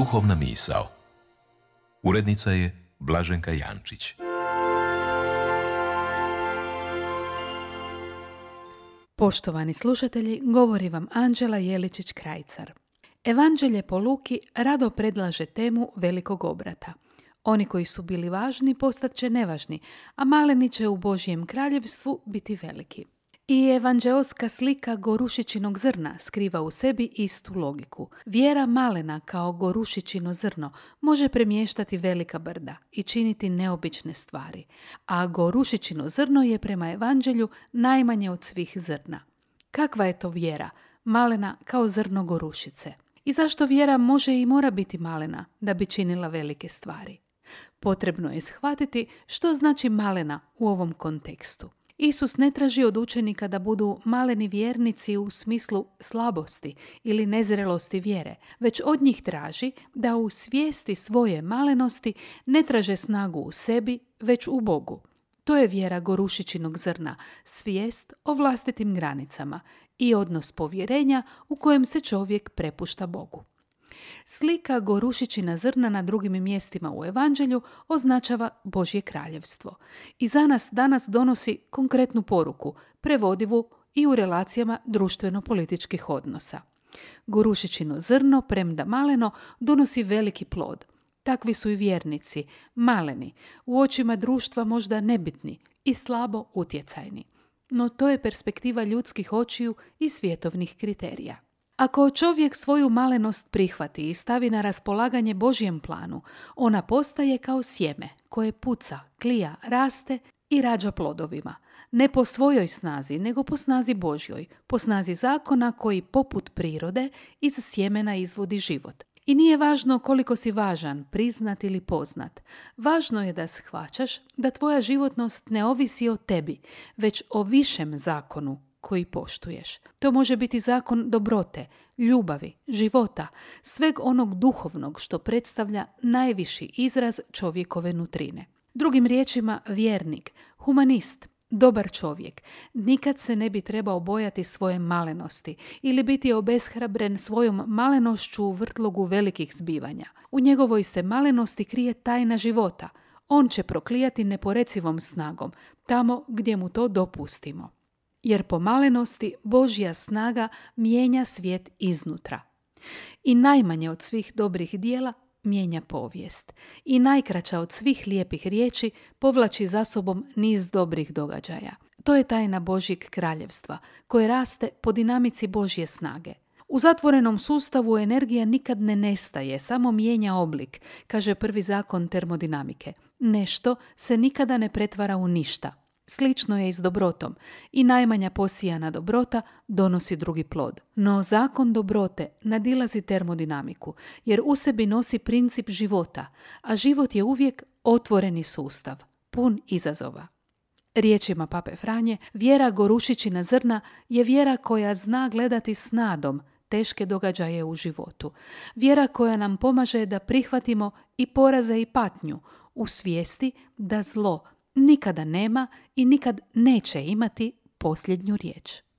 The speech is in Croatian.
Duhovna misao. Urednica je Blaženka Jančić. Poštovani slušatelji, govori vam Anđela Jeličić-Krajcar. Evanđelje po Luki rado predlaže temu velikog obrata. Oni koji su bili važni postat će nevažni, a maleni će u Božjem kraljevstvu biti veliki. I evanđeoska slika gorušičinog zrna skriva u sebi istu logiku. Vjera malena kao gorušičino zrno može premještati velika brda i činiti neobične stvari, a gorušičino zrno je prema evanđelju najmanje od svih zrna. Kakva je to vjera? Malena kao zrno gorušice. I zašto vjera može i mora biti malena da bi činila velike stvari? Potrebno je shvatiti što znači malena u ovom kontekstu. Isus ne traži od učenika da budu maleni vjernici u smislu slabosti ili nezrelosti vjere, već od njih traži da u svijesti svoje malenosti ne traže snagu u sebi, već u Bogu. To je vjera gorušičinog zrna, svijest o vlastitim granicama i odnos povjerenja u kojem se čovjek prepušta Bogu. Slika gorušićina zrna na drugim mjestima u Evanđelju označava Božje kraljevstvo i za nas danas donosi konkretnu poruku, prevodivu i u relacijama društveno-političkih odnosa. Gorušićino zrno, premda maleno, donosi veliki plod. Takvi su i vjernici, maleni, u očima društva možda nebitni i slabo utjecajni. No to je perspektiva ljudskih očiju i svjetovnih kriterija. Ako čovjek svoju malenost prihvati i stavi na raspolaganje Božjem planu, ona postaje kao sjeme koje puca, klija, raste i rađa plodovima. Ne po svojoj snazi, nego po snazi Božjoj, po snazi zakona koji poput prirode iz sjemena izvodi život. I nije važno koliko si važan, priznat ili poznat. Važno je da shvaćaš da tvoja životnost ne ovisi o tebi, već o višem zakonu koji poštuješ. To može biti zakon dobrote, ljubavi, života, sveg onog duhovnog što predstavlja najviši izraz čovjekove nutrine. Drugim riječima, vjernik, humanist, dobar čovjek, nikad se ne bi trebao bojati svoje malenosti ili biti obeshrabren svojom malenošću u vrtlogu velikih zbivanja. U njegovoj se malenosti krije tajna života. On će proklijati neporecivom snagom, tamo gdje mu to dopustimo jer po malenosti Božja snaga mijenja svijet iznutra. I najmanje od svih dobrih dijela mijenja povijest. I najkraća od svih lijepih riječi povlači za sobom niz dobrih događaja. To je tajna Božjeg kraljevstva, koje raste po dinamici Božje snage. U zatvorenom sustavu energija nikad ne nestaje, samo mijenja oblik, kaže prvi zakon termodinamike. Nešto se nikada ne pretvara u ništa. Slično je i s dobrotom i najmanja posijana dobrota donosi drugi plod. No zakon dobrote nadilazi termodinamiku jer u sebi nosi princip života, a život je uvijek otvoreni sustav, pun izazova. Riječima pape Franje, vjera gorušićina zrna je vjera koja zna gledati s nadom teške događaje u životu. Vjera koja nam pomaže da prihvatimo i poraze i patnju u svijesti da zlo nikada nema i nikad neće imati posljednju riječ.